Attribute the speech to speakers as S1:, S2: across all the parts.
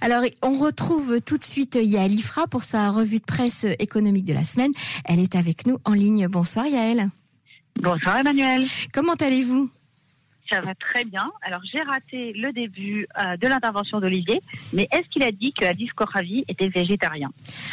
S1: Alors, on retrouve tout de suite Yael Ifra pour sa revue de presse économique de la semaine. Elle est avec nous en ligne. Bonsoir Yael.
S2: Bonsoir Emmanuel.
S1: Comment allez-vous?
S2: Ça va très bien. Alors j'ai raté le début euh, de l'intervention d'Olivier, mais est-ce qu'il a dit que Alice Koravi était végétarien?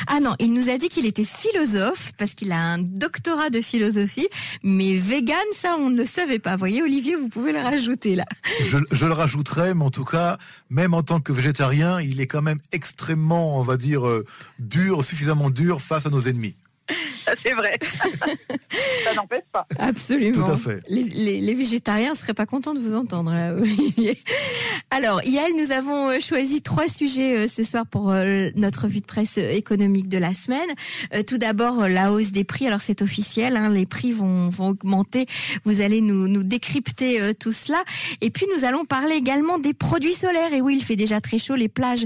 S1: Ah non, il nous a dit qu'il était philosophe parce qu'il a un doctorat de philosophie, mais vegan, ça on ne le savait pas. Vous voyez Olivier, vous pouvez le rajouter là.
S3: Je, je, le rajouterai, mais en tout cas, même en tant que végétarien, il est quand même extrêmement, on va dire, euh, dur, suffisamment dur face à nos ennemis.
S2: C'est vrai. ça n'empêche pas.
S1: Absolument.
S3: Tout à fait.
S1: Les, les, les végétariens ne seraient pas contents de vous entendre, là, Olivier. Alors, Yael, nous avons euh, choisi trois sujets euh, ce soir pour euh, notre vue de presse économique de la semaine. Tout d'abord, la hausse des prix. Alors, c'est officiel, hein, les prix vont, vont augmenter. Vous allez nous, nous décrypter tout cela. Et puis, nous allons parler également des produits solaires. Et oui, il fait déjà très chaud. Les plages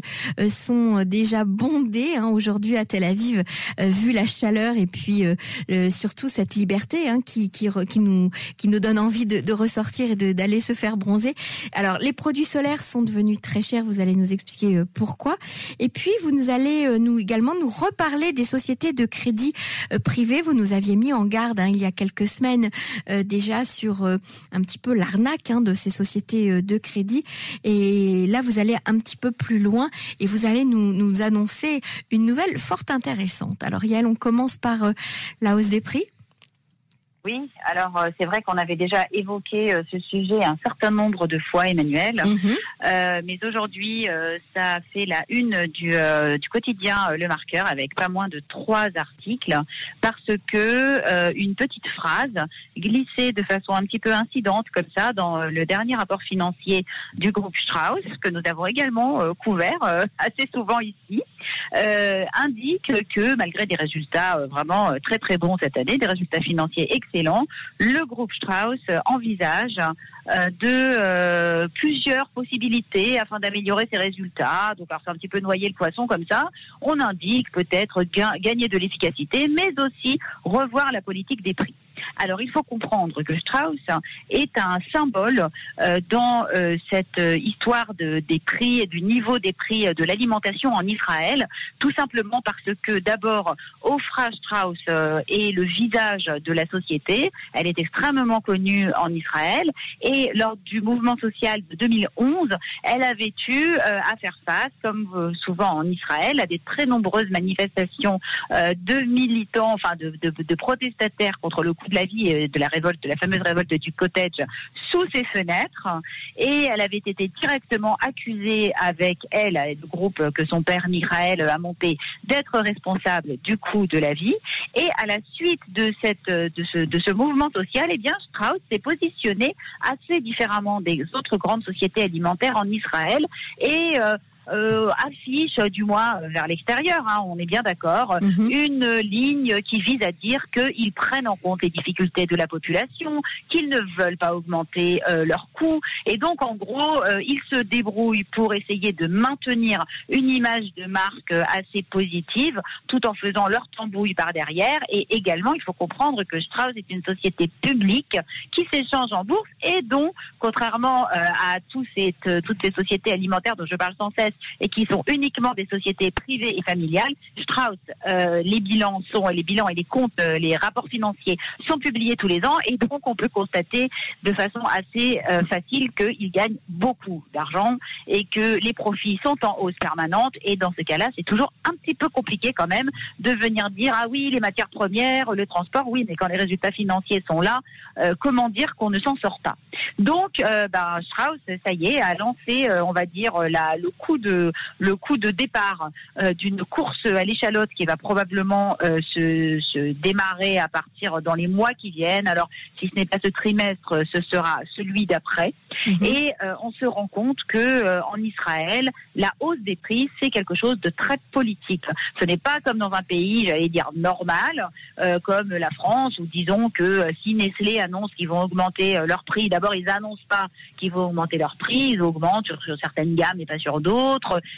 S1: sont déjà bondées hein, aujourd'hui à Tel Aviv, vu la chaleur et puis surtout cette liberté hein, qui, nous, qui nous donne envie de, ressortir et d'aller se faire bronzer. Alors, les produits solaires sont devenus très chers. Vous allez nous expliquer euh, pourquoi. Et puis, vous nous allez euh, également nous reparler des sociétés de crédit euh, privées. Vous nous aviez mis en garde hein, il y a quelques semaines déjà sur un petit peu l'arnaque hein, de ces sociétés de crédit. Et là, vous allez un petit peu plus loin et vous allez nous, annoncer une nouvelle fort intéressante. Alors, Yael, on commence par la hausse des prix.
S2: Oui, alors euh, c'est vrai qu'on avait déjà évoqué euh, ce sujet un certain nombre de fois, Emmanuel.
S1: Mhm.
S2: Euh, mais aujourd'hui, ça fait la une du, du quotidien Le Marqueur avec pas moins de trois articles parce que une petite phrase glissée de façon un petit peu incidente comme ça dans le dernier rapport financier du groupe Strauss que nous avons également couvert assez souvent ici. Indique que malgré des résultats vraiment très très bons cette année, des résultats financiers excellents, le groupe Strauss envisage euh, de euh, plusieurs possibilités afin d'améliorer ses résultats. Donc, alors un petit peu noyer le poisson comme ça. On indique peut-être gagner de l'efficacité, mais aussi revoir la politique des prix. Alors il faut comprendre que Strauss est un symbole euh, dans euh, cette euh, histoire de, des prix et du niveau des prix de l'alimentation en Israël, tout simplement parce que d'abord Ofra Strauss est le visage de la société, elle est extrêmement connue en Israël. Et lors du mouvement social de 2011, elle avait eu à faire face, comme souvent en Israël, à des très nombreuses manifestations de militants, enfin de, de, de protestataires contre le coût de la vie euh, de la révolte, de la fameuse révolte du cottage sous ses fenêtres. Et elle avait été directement accusée avec elle, le groupe que son père Michael a monté, d'être responsable du coût de la vie. Et à la suite de cette, de ce, de ce mouvement social, eh bien, Strauss s'est positionné assez différemment des autres grandes sociétés alimentaires en Israël et euh, euh, affiche, du moins vers l'extérieur, hein, on est bien d'accord,
S1: Mhm.
S2: une ligne qui vise à dire qu'ils prennent en compte les difficultés de la population, qu'ils ne veulent pas augmenter euh, leurs coûts. Et donc, en gros, euh, ils se débrouillent pour essayer de maintenir une image de marque euh, assez positive, tout en faisant leur tambouille par derrière. Et également, il faut comprendre que Strauss est une société publique qui s'échange en bourse et dont, contrairement euh, à tous ces, euh, toutes ces sociétés alimentaires dont je parle sans cesse et qui sont uniquement des sociétés privées et familiales, Strauss, euh, les bilans sont les bilans et les comptes, euh, les rapports financiers sont publiés tous les ans et donc on peut constater de façon assez euh, facile qu'ils gagnent beaucoup d'argent et que les profits sont en hausse permanente. Et dans ce cas-là, c'est toujours un petit peu compliqué quand même de venir dire ah oui les matières premières, le transport, oui mais quand les résultats financiers sont là, comment dire qu'on ne s'en sort pas? Donc ben, Strauss, ça y est, a lancé, on va dire le coup de le coup de départ euh, d'une course à l'échalote qui va probablement euh, se, se démarrer à partir dans les mois qui viennent. Alors, si ce n'est pas ce trimestre, ce sera celui d'après.
S1: Mhm.
S2: Et euh, on se rend compte que en Israël, la hausse des prix, c'est quelque chose de très politique. Ce n'est pas comme dans un pays, j'allais dire normal, comme la France, où disons que si Nestlé annonce qu'ils vont augmenter euh, leur prix, d'abord ils annoncent pas qu'ils vont augmenter leur prix, ils augmentent sur, sur certaines gammes et pas sur d'autres.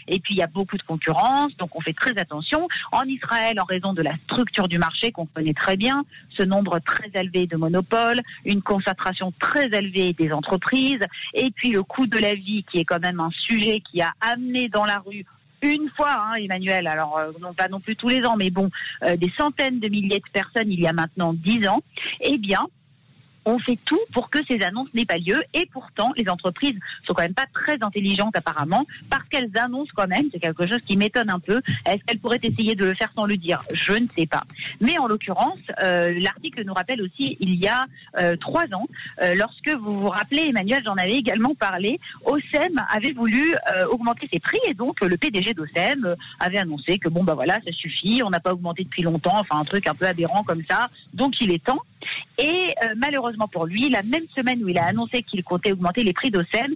S2: Et puis il y a beaucoup de concurrence, donc on fait très attention. En Israël, en raison de la structure du marché qu'on connaît très bien, ce nombre très élevé de monopoles, une concentration très élevée des entreprises, et puis le coût de la vie qui est quand même un sujet qui a amené dans la rue une fois, hein, Emmanuel, alors euh, non pas non plus tous les ans, mais bon, euh, des centaines de milliers de personnes il y a maintenant dix ans, eh bien, on fait tout pour que ces annonces n'aient pas lieu. Et pourtant, les entreprises sont quand même pas très intelligentes apparemment, parce qu'elles annoncent quand même, c'est quelque chose qui m'étonne un peu. Est-ce qu'elles pourraient essayer de le faire sans le dire? Je ne sais pas. Mais en l'occurrence, euh, l'article nous rappelle aussi, il y a euh, trois ans, euh, lorsque vous vous rappelez, Emmanuel, j'en avais également parlé, OSEM avait voulu augmenter ses prix et donc le PDG d'OSEM avait annoncé que bon, bah voilà, ça suffit, on n'a pas augmenté depuis longtemps, enfin un truc un peu aberrant comme ça, donc il est temps. Et euh, malheureusement pour lui, la même semaine où il a annoncé qu'il comptait augmenter les prix d'OSEM,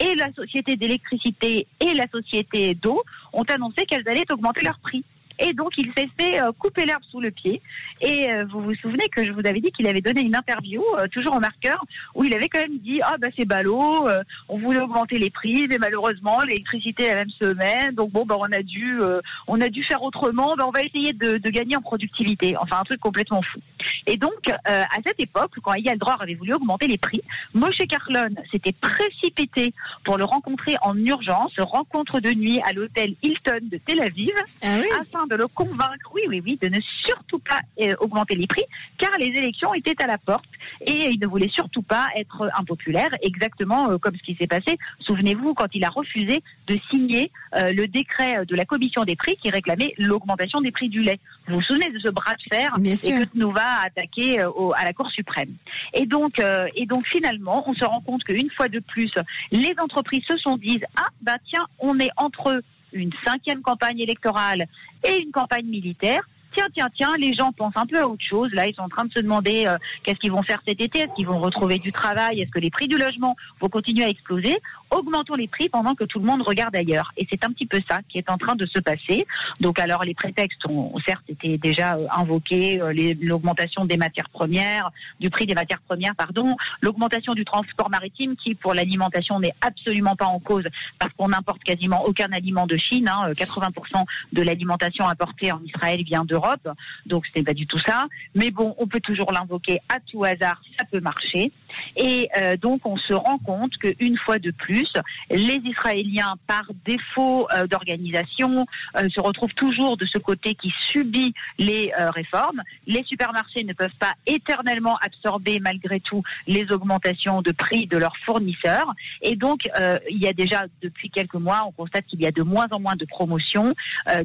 S2: et la société d'électricité et la société d'eau ont annoncé qu'elles allaient augmenter leurs prix. Et donc, il s'est fait euh, couper l'herbe sous le pied. Et euh, vous vous souvenez que je vous avais dit qu'il avait donné une interview, toujours en marqueur, où il avait quand même dit Ah, bah c'est ballot, on voulait augmenter les prix, mais malheureusement, l'électricité la même semaine. Donc, bon, bah, on, a dû, on a dû faire autrement. Bah, on va essayer de, gagner en productivité. Enfin, un truc complètement fou. Et donc, à cette époque, quand Eyal Dror avait voulu augmenter les prix, Moshe Carlon s'était précipité pour le rencontrer en urgence, rencontre de nuit à l'hôtel Hilton de Tel Aviv,
S1: ah oui.
S2: afin de le convaincre, oui, oui, oui, de ne surtout pas euh, augmenter les prix, car les élections étaient à la porte et il ne voulait surtout pas être impopulaire, exactement euh, comme ce qui s'est passé. Souvenez-vous quand il a refusé de signer euh, le décret de la commission des prix qui réclamait l'augmentation des prix du lait. Vous vous souvenez de ce bras de fer
S1: Bien
S2: et que Tnova a attaqué à la Cour suprême. Et donc, et donc finalement, on se rend compte qu'une fois de plus, les entreprises se sont dit ah bah tiens, on est entre une cinquième campagne électorale et une campagne militaire tiens, tiens, tiens, les gens pensent un peu à autre chose. Là, ils sont en train de se demander euh, qu'est-ce qu'ils vont faire cet été, est-ce qu'ils vont retrouver du travail, est-ce que les prix du logement vont continuer à exploser? Augmentons les prix pendant que tout le monde regarde ailleurs. Et c'est un petit peu ça qui est en train de se passer. Donc, alors, les prétextes ont certes été déjà euh, invoqués, euh, l'augmentation des matières premières, du prix des matières premières, pardon, l'augmentation du transport maritime qui, pour l'alimentation, n'est absolument pas en cause parce qu'on n'importe quasiment aucun aliment de Chine. Hein, 80% de l'alimentation importée en Israël vient d'Europe. Donc ce n'est pas du tout ça. Mais bon, on peut toujours l'invoquer à tout hasard, ça peut marcher. Et euh, donc on se rend compte qu'une fois de plus, les Israéliens, par défaut euh, d'organisation, euh, se retrouvent toujours de ce côté qui subit les réformes. Les supermarchés ne peuvent pas éternellement absorber malgré tout les augmentations de prix de leurs fournisseurs. Et donc il y a déjà depuis quelques mois, on constate qu'il y a de moins en moins de promotions.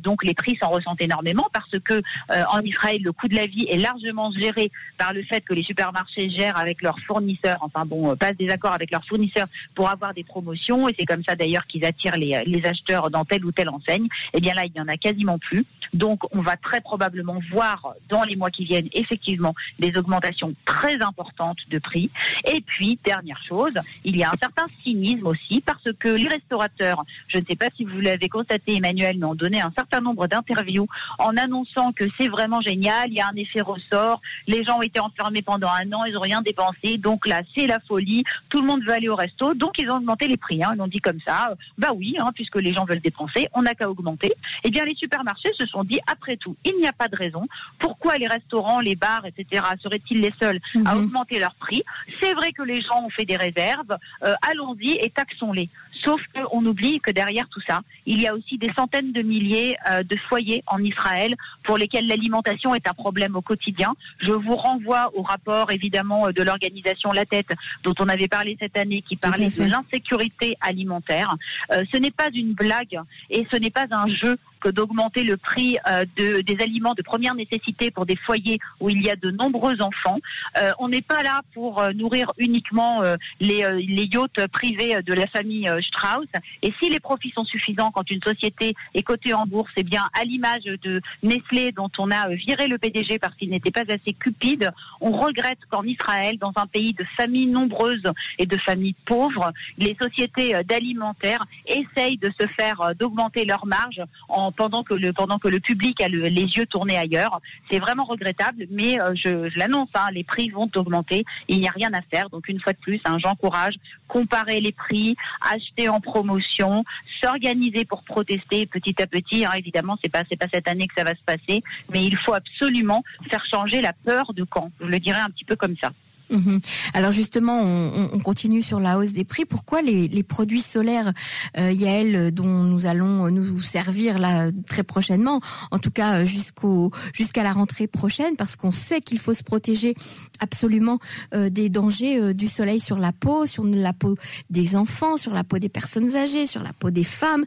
S2: donc les prix s'en ressentent énormément parce que en Israël, le coût de la vie est largement géré par le fait que les supermarchés gèrent avec leurs fournisseurs, enfin bon, euh, passent des accords avec leurs fournisseurs pour avoir des promotions, et c'est comme ça d'ailleurs qu'ils attirent les, les acheteurs dans telle ou telle enseigne. Eh bien là, il n'y en a quasiment plus. Donc, on va très probablement voir dans les mois qui viennent effectivement des augmentations très importantes de prix. Et puis, dernière chose, il y a un certain cynisme aussi parce que les restaurateurs, je ne sais pas si vous l'avez constaté, Emmanuel, mais ont donné un certain nombre d'interviews en annonçant que c'est vraiment génial, il y a un effet ressort, les gens ont été enfermés pendant un an, ils n'ont rien dépensé, donc là c'est la folie, tout le monde veut aller au resto, donc ils ont augmenté les prix, hein. ils ont dit comme ça, bah oui, hein, puisque les gens veulent dépenser, on n'a qu'à augmenter. Eh bien les supermarchés se sont dit, après tout, il n'y a pas de raison, pourquoi les restaurants, les bars, etc. seraient-ils les seuls à
S1: Mhm.
S2: augmenter leurs prix? C'est vrai que les gens ont fait des réserves, euh, allons-y et taxons-les. Sauf qu'on oublie que derrière tout ça, il y a aussi des centaines de milliers euh, de foyers en Israël pour lesquels l'alimentation est un problème au quotidien. Je vous renvoie au rapport évidemment euh, de l'organisation La Tête dont on avait parlé cette année qui parlait de l'insécurité alimentaire. Euh, ce n'est pas une blague et ce n'est pas un jeu d'augmenter le prix euh, de, des aliments de première nécessité pour des foyers où il y a de nombreux enfants. Euh, on n'est pas là pour euh, nourrir uniquement les, yachts privés de la famille Strauss. Et si les profits sont suffisants quand une société est cotée en bourse, eh bien, à l'image de Nestlé dont on a viré le PDG parce qu'il n'était pas assez cupide, on regrette qu'en Israël, dans un pays de familles nombreuses et de familles pauvres, les sociétés d'alimentaires essayent de se faire d'augmenter leurs marges en, pendant que le pendant que le public a le- les yeux tournés ailleurs. C'est vraiment regrettable, mais euh, je, je l'annonce, hein, les prix vont augmenter. Il n'y a rien à faire. Donc une fois de plus, hein, j'encourage comparer les prix, acheter en promotion, s'organiser pour protester petit à petit. hein. évidemment, c'est pas c'est pas cette année que ça va se passer, mais il faut absolument faire changer la peur de camp. Je le dirais un petit peu comme ça.
S1: Mhm. Alors justement, on, continue sur la hausse des prix. Pourquoi les, produits solaires, euh, Yael, dont nous allons nous servir là très prochainement, en tout cas euh, jusqu'à la rentrée prochaine, parce qu'on sait qu'il faut se protéger absolument euh, des dangers du soleil sur la peau, sur la peau des enfants, sur la peau des personnes âgées, sur la peau des femmes.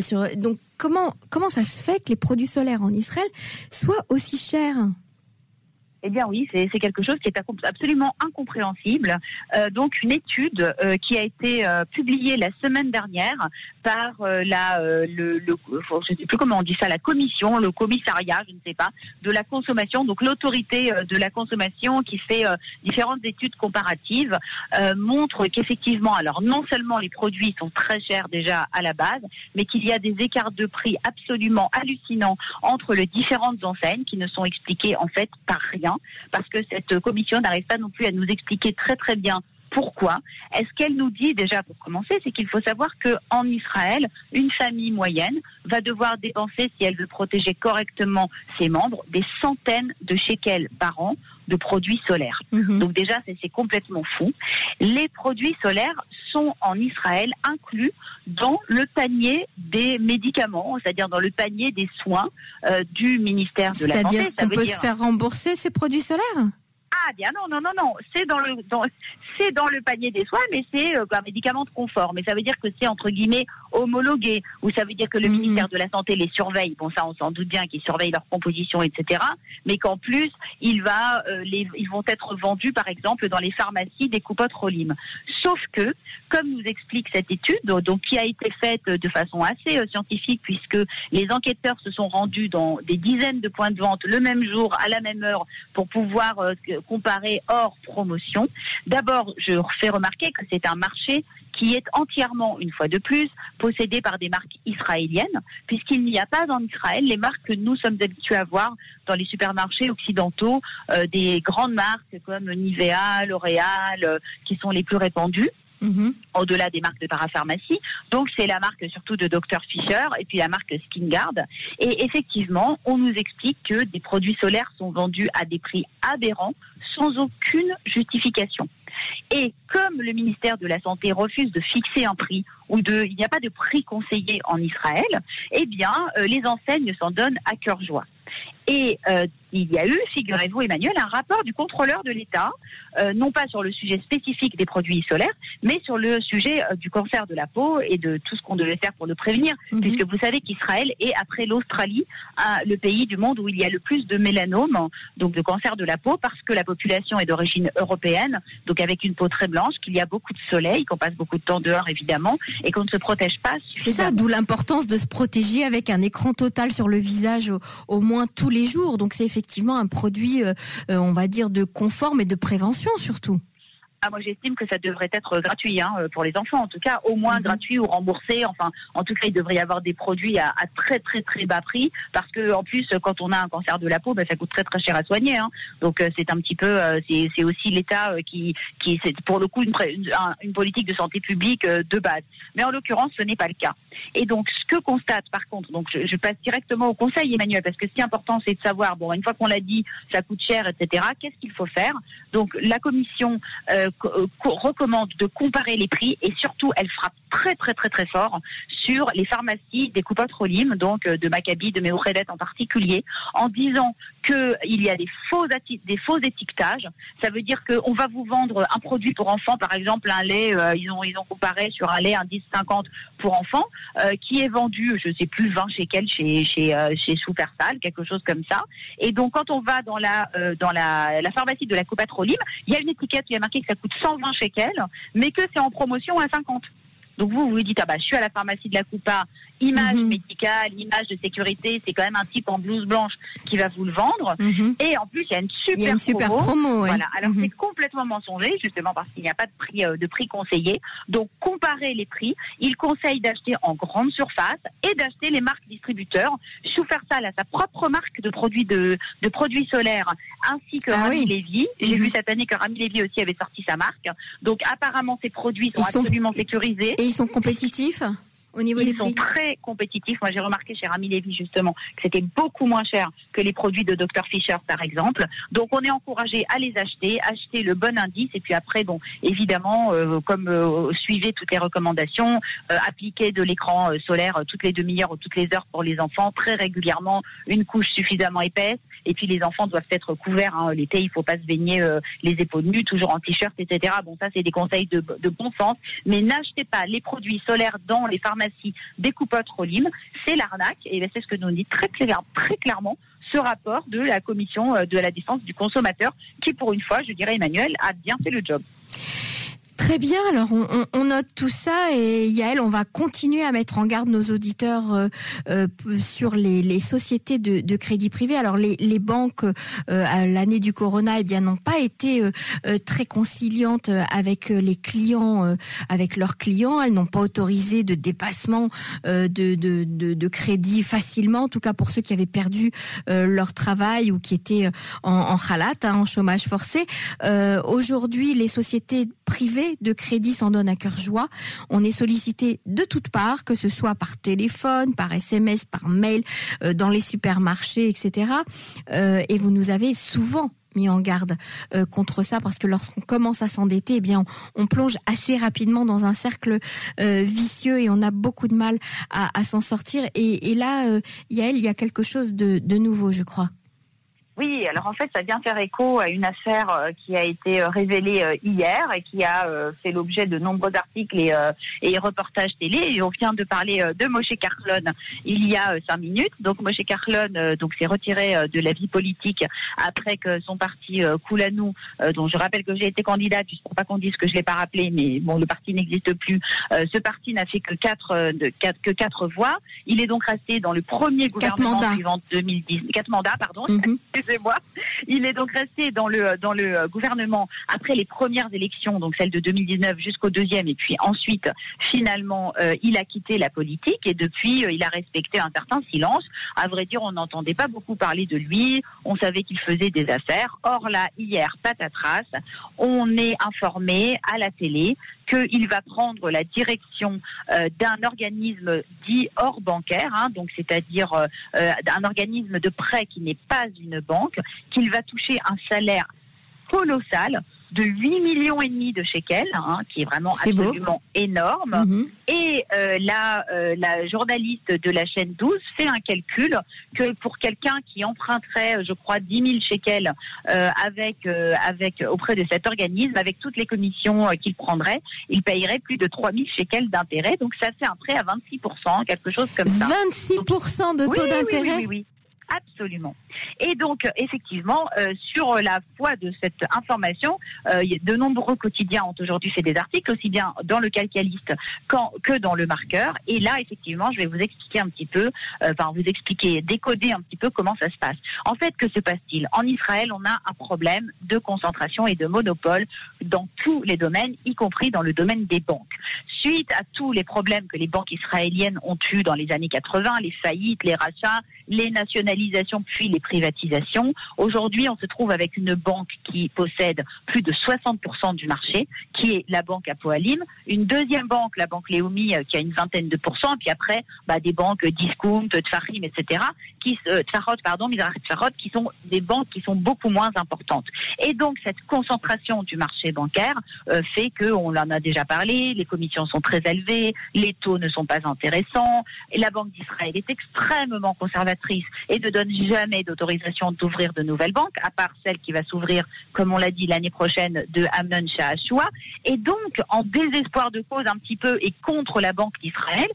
S1: sur donc comment comment ça se fait que les produits solaires en Israël soient aussi chers?
S2: Eh bien oui, c'est quelque chose qui est absolument incompréhensible. Euh, donc une étude euh, qui a été euh, publiée la semaine dernière par la, le, le, je sais plus comment on dit ça, la commission, le commissariat, je ne sais pas, de la consommation, donc l'autorité de la consommation qui fait différentes études comparatives, montre qu'effectivement, alors non seulement les produits sont très chers déjà à la base, mais qu'il y a des écarts de prix absolument hallucinants entre les différentes enseignes qui ne sont expliquées en fait par rien parce que cette commission n'arrive pas non plus à nous expliquer très très bien pourquoi. Est-ce qu'elle nous dit déjà pour commencer, c'est qu'il faut savoir que en Israël, une famille moyenne va devoir dépenser, si elle veut protéger correctement ses membres, des centaines de shekels par an de produits solaires. Mhm. Donc déjà, c'est complètement fou. Les produits solaires sont en Israël inclus dans le panier des médicaments, c'est-à-dire dans le panier des soins euh, du ministère de la
S1: Santé. C'est-à-dire qu'on peut se faire rembourser ces produits solaires?
S2: Ah bien non non non non, c'est dans le dans, c'est dans le panier des soins, mais c'est euh, un médicament de confort. Mais ça veut dire que c'est entre guillemets homologué, ou ça veut dire que le mhm. ministère de la santé les surveille. Bon ça on s'en doute bien qu'ils surveillent leur composition, etc. Mais qu'en plus il va euh, les ils vont être vendus par exemple dans les pharmacies des coupotes Rolim. Sauf que comme nous explique cette étude, donc qui a été faite de façon assez euh, scientifique puisque les enquêteurs se sont rendus dans des dizaines de points de vente le même jour à la même heure pour pouvoir comparer hors promotion. D'abord, je fais remarquer que c'est un marché qui est entièrement, une fois de plus, possédé par des marques israéliennes, puisqu'il n'y a pas en Israël les marques que nous sommes habitués à voir dans les supermarchés occidentaux, euh, des grandes marques comme Nivea, L'Oréal, euh, qui sont les plus répandues. Mhm. au-delà des marques de parapharmacie. Donc c'est la marque surtout de Dr Fisher et puis la marque SkinGuard. Et effectivement, on nous explique que des produits solaires sont vendus à des prix aberrants sans aucune justification. Et comme le ministère de la Santé refuse de fixer un prix ou de, il n'y a pas de prix conseillé en Israël, eh bien, euh, les enseignes s'en donnent à cœur joie. Et euh, il y a eu, figurez-vous Emmanuel, un rapport du contrôleur de l'État, euh, non pas sur le sujet spécifique des produits solaires, mais sur le sujet euh, du cancer de la peau et de tout ce qu'on devait faire pour le prévenir, mhm. puisque vous savez qu'Israël est, après l'Australie, le pays du monde où il y a le plus de mélanome, donc de cancer de la peau, parce que la population est d'origine européenne, donc avec une peau très blanche, qu'il y a beaucoup de soleil, qu'on passe beaucoup de temps dehors évidemment, et qu'on ne se protège pas.
S1: C'est ça, d'où l'importance de se protéger avec un écran total sur le visage au, moins tous les Donc c'est effectivement un produit, euh, euh, on va dire, de confort mais de prévention surtout.
S2: Ah, moi, j'estime que ça devrait être gratuit hein, pour les enfants, en tout cas, au moins mhm. gratuit ou remboursé. Enfin, en tout cas, il devrait y avoir des produits à, très très très bas prix, parce que en plus, quand on a un cancer de la peau, ben, ça coûte très très cher à soigner. Hein. Donc, euh, c'est un petit peu, euh, c'est aussi l'État euh, qui, qui c'est pour le coup une, une, politique de santé publique de base. Mais en l'occurrence, ce n'est pas le cas. Et donc, ce que constate, par contre, donc je, je passe directement au conseil, Emmanuel, parce que ce qui est important, c'est de savoir, bon, une fois qu'on l'a dit, ça coûte cher, etc. Qu'est-ce qu'il faut faire? Donc, la commission euh, recommande de comparer les prix et surtout elle frappe très très très très fort sur les pharmacies des coupotes Rolim, donc euh, de Maccabi, de Meoredet en particulier, en disant qu'il y a des faux, des faux étiquetages. Ça veut dire qu'on va vous vendre un produit pour enfants, par exemple un lait, euh, ils, ont, ils ont comparé sur un lait, un 10,50 pour enfants, qui est vendu, je sais plus, 20 chez quel, chez, chez, chez quelque chose comme ça. Et donc quand on va dans la, dans la, la pharmacie de la coupate Rolim, il y a une étiquette qui a marqué que ça coûte 120 shekels, mais que c'est en promotion à 50. Donc vous, vous vous dites, ah bah, je suis à la pharmacie de la Coupa, image mhm. médicale, image de sécurité, c'est quand même un type en blouse blanche qui va vous le vendre. Mhm. Et en plus, il y a une super,
S1: une super promo.
S2: Voilà. Alors mhm. c'est complètement mensonger, justement parce qu'il n'y a pas de prix, euh, de prix conseillé. Donc comparer les prix, il conseille d'acheter en grande surface et d'acheter les marques distributeurs. Schufersal a sa propre marque de produits de, de produits solaires, ainsi que ah Rami Levy. J'ai vu cette année que Rami Levy aussi avait sorti sa marque. Donc apparemment, ces produits sont, absolument sécurisés.
S1: Et ils sont compétitifs? Au niveau
S2: Ils
S1: des
S2: sont
S1: prix.
S2: très compétitifs. Moi, j'ai remarqué chez Rami Levy justement que c'était beaucoup moins cher que les produits de Dr Fisher, par exemple. Donc, on est encouragé à les acheter, acheter le bon indice, et puis après, bon, évidemment, euh, comme euh, suivez toutes les recommandations, euh, appliquer de l'écran euh, solaire euh, toutes les demi-heures ou toutes les heures pour les enfants, très régulièrement, une couche suffisamment épaisse. Et puis les enfants doivent être couverts. hein. L'été, il faut pas se baigner euh, les épaules nues, toujours en t-shirt, etc. Bon, ça, c'est des conseils de, de bon sens. Mais n'achetez pas les produits solaires dans les pharmacies des coupotes. C'est l'arnaque. Et ben, c'est ce que nous dit très, très clairement ce rapport de la commission euh, de la défense du consommateur, qui pour une fois, je dirais Emmanuel, a bien fait le job.
S1: Très bien, alors on, on- on note tout ça et Yael, on va continuer à mettre en garde nos auditeurs euh, euh, sur les, les sociétés de, de crédit privé. Alors les, les banques euh, à l'année du corona, eh bien n'ont pas été euh, euh, très conciliantes avec euh, les clients, avec leurs clients. Elles n'ont pas autorisé de dépassement de, de, de, crédit facilement, en tout cas pour ceux qui avaient perdu leur travail ou qui étaient en, en halat, hein, en chômage forcé. Aujourd'hui, les sociétés privées de crédit s'en donnent à cœur joie. On est sollicité de toutes parts, que ce soit par téléphone, par SMS, par mail, euh, dans les supermarchés, etc. Euh, et vous nous avez souvent mis en garde euh, contre ça parce que lorsqu'on commence à s'endetter, eh bien on, on plonge assez rapidement dans un cercle vicieux et on a beaucoup de mal à, s'en sortir. Et, là, Yael, il y a quelque chose de nouveau, je crois.
S2: Oui, alors en fait, ça vient faire écho à une affaire euh, qui a été euh, révélée euh, hier et qui a fait l'objet de nombreux articles et, et reportages télé. Et on vient de parler de Moshe Carlon il y a cinq minutes. Donc Moshe Carlon donc s'est retiré de la vie politique après que son parti Koulanou, dont je rappelle que j'ai été candidate, je ne sais pas qu'on dise que je l'ai pas rappelé, mais bon, le parti n'existe plus. Ce parti n'a fait que quatre, que quatre voix. Il est donc resté dans le premier gouvernement suivant 2010, quatre mandats, pardon
S1: Mhm.
S2: Excusez-moi. Il est donc resté dans le dans le gouvernement après les premières élections, donc celle de 2019 jusqu'au deuxième, et puis ensuite finalement euh, il a quitté la politique et depuis euh, il a respecté un certain silence. À vrai dire, on n'entendait pas beaucoup parler de lui. On savait qu'il faisait des affaires. Or là, hier, patatras, on est informé à la télé qu'il va prendre la direction euh, d'un organisme dit hors bancaire, hein, donc c'est-à-dire euh, euh, d'un organisme de prêt qui n'est pas une banque, qu'il va toucher un salaire colossal de 8 millions et demi de shekels, hein, qui est vraiment
S1: C'est beau.
S2: absolument énorme.
S1: Mhm.
S2: Et euh, la, euh, la journaliste de la chaîne 12 fait un calcul que pour quelqu'un qui emprunterait, je crois, 10 000 shekels euh, avec, euh, avec, auprès de cet organisme, avec toutes les commissions euh, qu'il prendrait, il payerait plus de 3 000 shekels d'intérêt. Donc ça fait un prêt à 26%, quelque chose comme ça.
S1: 26% de taux
S2: Oui,
S1: d'intérêt.
S2: Oui, oui, oui. Absolument. Et donc, euh, effectivement, euh, sur la foi de cette information, euh, de nombreux quotidiens ont aujourd'hui fait des articles, aussi bien dans le calcaliste que dans le marqueur. Et là, effectivement, je vais vous expliquer un petit peu, enfin, vous expliquer, décoder un petit peu comment ça se passe. En fait, que se passe-t-il? En Israël, on a un problème de concentration et de monopole dans tous les domaines, y compris dans le domaine des banques. Suite à tous les problèmes que les banques israéliennes ont eus dans les années 80, les faillites, les rachats, les nationalisations puis les privatisations, aujourd'hui on se trouve avec une banque qui possède plus de 60% du marché, qui est la banque Apoalim, une deuxième banque, la banque Leumi, euh, qui a une vingtaine de pourcents, puis après bah, des banques Discount, Tfarim, etc., qui, euh, Tfarot, pardon, Tfarot, qui sont des banques qui sont beaucoup moins importantes. Et donc cette concentration du marché bancaire euh, fait que, on en a déjà parlé, les commissions sont très élevées, les taux ne sont pas intéressants, la Banque d'Israël est extrêmement conservatrice et ne donne jamais d'autorisation d'ouvrir de nouvelles banques, à part celle qui va s'ouvrir, comme on l'a dit, l'année prochaine de Amnon Shahashua. Et donc, en désespoir de cause un petit peu et contre la Banque d'Israël,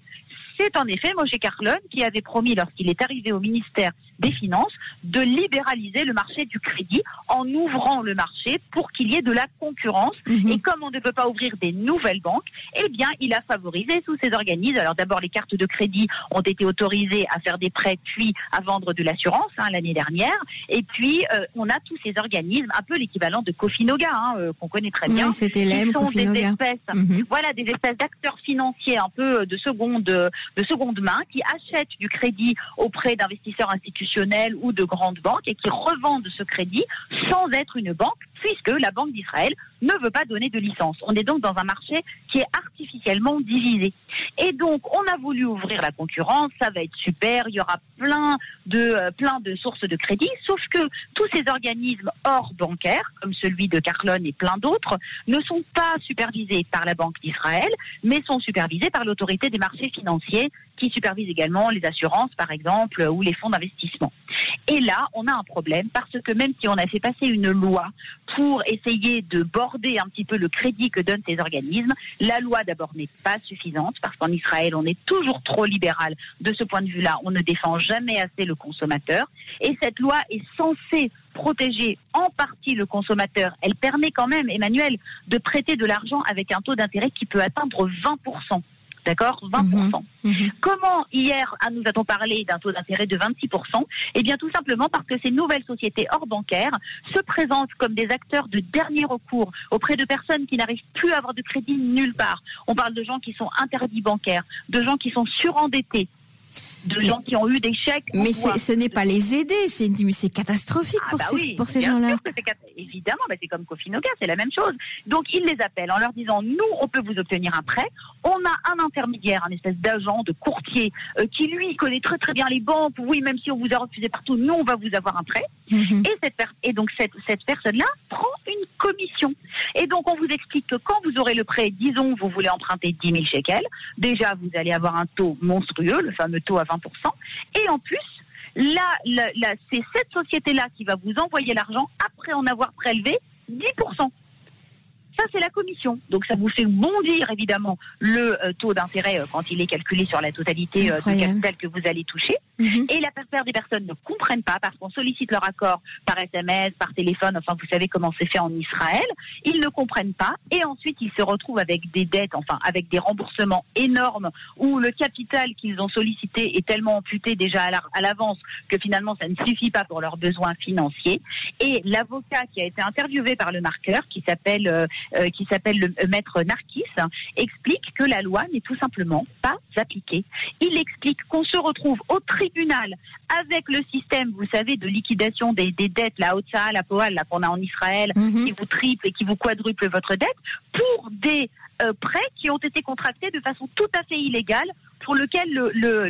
S2: c'est en effet Moshe Carlon qui avait promis, lorsqu'il est arrivé au ministère des Finances, de libéraliser le marché du crédit en ouvrant le marché pour qu'il y ait de la concurrence.
S1: Mhm.
S2: Et comme on ne peut pas ouvrir des nouvelles banques, eh bien, il a favorisé tous ces organismes. Alors d'abord, les cartes de crédit ont été autorisées à faire des prêts, puis à vendre de l'assurance hein, l'année dernière. Et puis, euh, on a tous ces organismes, un peu l'équivalent de Cofinoga, hein, euh, qu'on connaît très bien,
S1: Oui, c'était
S2: qui sont des espèces
S1: Mhm.
S2: voilà des espèces d'acteurs financiers un peu de seconde de seconde main qui achètent du crédit auprès d'investisseurs institutionnels ou de grandes banques et qui revendent ce crédit sans être une banque puisque la Banque d'Israël ne veut pas donner de licence. On est donc dans un marché qui est artificiellement divisé. Et donc, on a voulu ouvrir la concurrence, ça va être super, il y aura plein de, euh, plein de sources de crédit, sauf que tous ces organismes hors bancaires, comme celui de Carlon et plein d'autres, ne sont pas supervisés par la Banque d'Israël, mais sont supervisés par l'autorité des marchés financiers qui supervise également les assurances, par exemple, ou les fonds d'investissement. Et là, on a un problème parce que même si on a fait passer une loi pour essayer de border un petit peu le crédit que donnent ces organismes, la loi d'abord n'est pas suffisante parce qu'en Israël, on est toujours trop libéral de ce point de vue-là. On ne défend jamais assez le consommateur. Et cette loi est censée protéger en partie le consommateur. Elle permet quand même, Emmanuel, de prêter de l'argent avec un taux d'intérêt qui peut atteindre 20%. D'accord 20%. Mhm. Mhm. Comment hier nous a-t-on parlé d'un taux d'intérêt de 26% Eh bien tout simplement parce que ces nouvelles sociétés hors bancaires se présentent comme des acteurs de dernier recours auprès de personnes qui n'arrivent plus à avoir de crédit nulle part. On parle de gens qui sont interdits bancaires, de gens qui sont surendettés, de gens qui ont eu des chèques.
S1: Mais ce n'est pas les aider, c'est catastrophique ah, pour bah ces, pour ces gens-là.
S2: Évidemment, bah c'est comme Cofinoga, c'est la même chose. Donc ils les appellent en leur disant nous, on peut vous obtenir un prêt. On a un intermédiaire, un espèce d'agent, de courtier, euh, qui lui connaît très très bien les banques. Oui, même si on vous a refusé partout, nous on va vous avoir un prêt. Mhm. Et, cette et donc cette, cette personne-là prend. Et donc on vous explique que quand vous aurez le prêt, disons vous voulez emprunter 10 000 shekels, déjà vous allez avoir un taux monstrueux, le fameux taux à 20% et en plus, là, c'est cette société-là qui va vous envoyer l'argent après en avoir prélevé 10%. Ça, c'est la commission. Donc, ça vous fait bondir, évidemment, le euh, taux d'intérêt euh, quand il est calculé sur la totalité euh, du capital que vous allez toucher. Mhm. Et la plupart des personnes ne comprennent pas parce qu'on sollicite leur accord par SMS, par téléphone, enfin, vous savez comment c'est fait en Israël. Ils ne comprennent pas et ensuite, ils se retrouvent avec des dettes, enfin, avec des remboursements énormes où le capital qu'ils ont sollicité est tellement amputé déjà à l'avance que finalement, ça ne suffit pas pour leurs besoins financiers. Et l'avocat qui a été interviewé par le marqueur, qui s'appelle euh, qui s'appelle le euh, maître Narkis, explique que la loi n'est tout simplement pas appliquée. Il explique qu'on se retrouve au tribunal avec le système, vous savez, de liquidation des, dettes, la Hotsa, la Poal, là qu'on a en Israël, mhm. qui vous triple et qui vous quadruple votre dette, pour des euh, prêts qui ont été contractés de façon tout à fait illégale pour lequel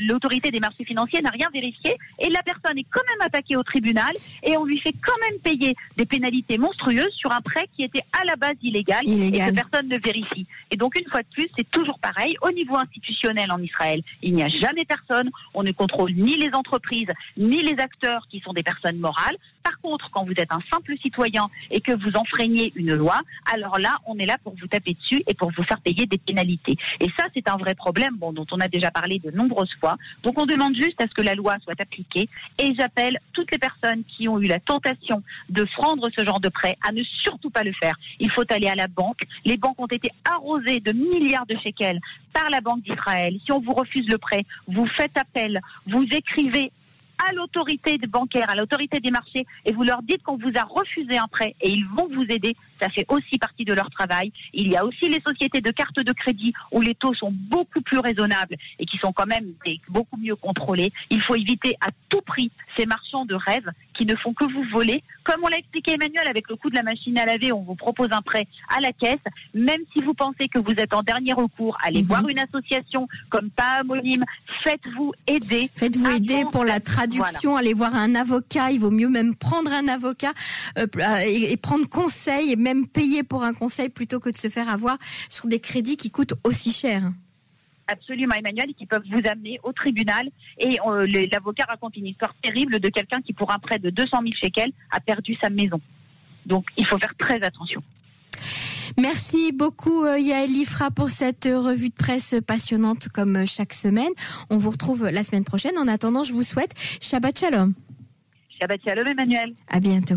S2: l'autorité des marchés financiers n'a rien vérifié et la personne est quand même attaquée au tribunal et on lui fait quand même payer des pénalités monstrueuses sur un prêt qui était à la base illégal, et que personne ne vérifie. Et donc une fois de plus, c'est toujours pareil. Au niveau institutionnel en Israël, il n'y a jamais personne. On ne contrôle ni les entreprises ni les acteurs qui sont des personnes morales. Par contre, quand vous êtes un simple citoyen et que vous enfreignez une loi, alors là, on est là pour vous taper dessus et pour vous faire payer des pénalités. Et ça, c'est un vrai problème bon, dont on a déjà parlé de nombreuses fois. Donc on demande juste à ce que la loi soit appliquée et j'appelle toutes les personnes qui ont eu la tentation de prendre ce genre de prêt à ne surtout pas le faire. Il faut aller à la banque. Les banques ont été arrosées de milliards de shekels par la Banque d'Israël. Si on vous refuse le prêt, vous faites appel, vous écrivez à l'autorité bancaire, à l'autorité des marchés, et vous leur dites qu'on vous a refusé un prêt et ils vont vous aider. Ça fait aussi partie de leur travail. Il y a aussi les sociétés de cartes de crédit où les taux sont beaucoup plus raisonnables et qui sont quand même beaucoup mieux contrôlés. Il faut éviter à tout prix ces marchands de rêve qui ne font que vous voler. Comme on l'a expliqué Emmanuel avec le coût de la machine à laver, on vous propose un prêt à la caisse. Même si vous pensez que vous êtes en dernier recours, allez mhm. voir une association comme pas homonyme. Faites-vous aider.
S1: Faites-vous aider pour la traduction. Allez voir un avocat. Il vaut mieux même prendre un avocat euh, et, prendre conseil et même payer pour un conseil plutôt que de se faire avoir sur des crédits qui coûtent aussi cher
S2: absolument Emmanuel qui peuvent vous amener au tribunal. Et euh, l'avocat raconte une histoire terrible de quelqu'un qui, pour un prêt de 200 000 shekels, a perdu sa maison. Donc il faut faire très attention.
S1: Merci beaucoup euh, Yael Ifra pour cette revue de presse passionnante comme chaque semaine. On vous retrouve la semaine prochaine. En attendant, je vous souhaite Shabbat Shalom.
S2: Shabbat Shalom Emmanuel.
S1: À bientôt.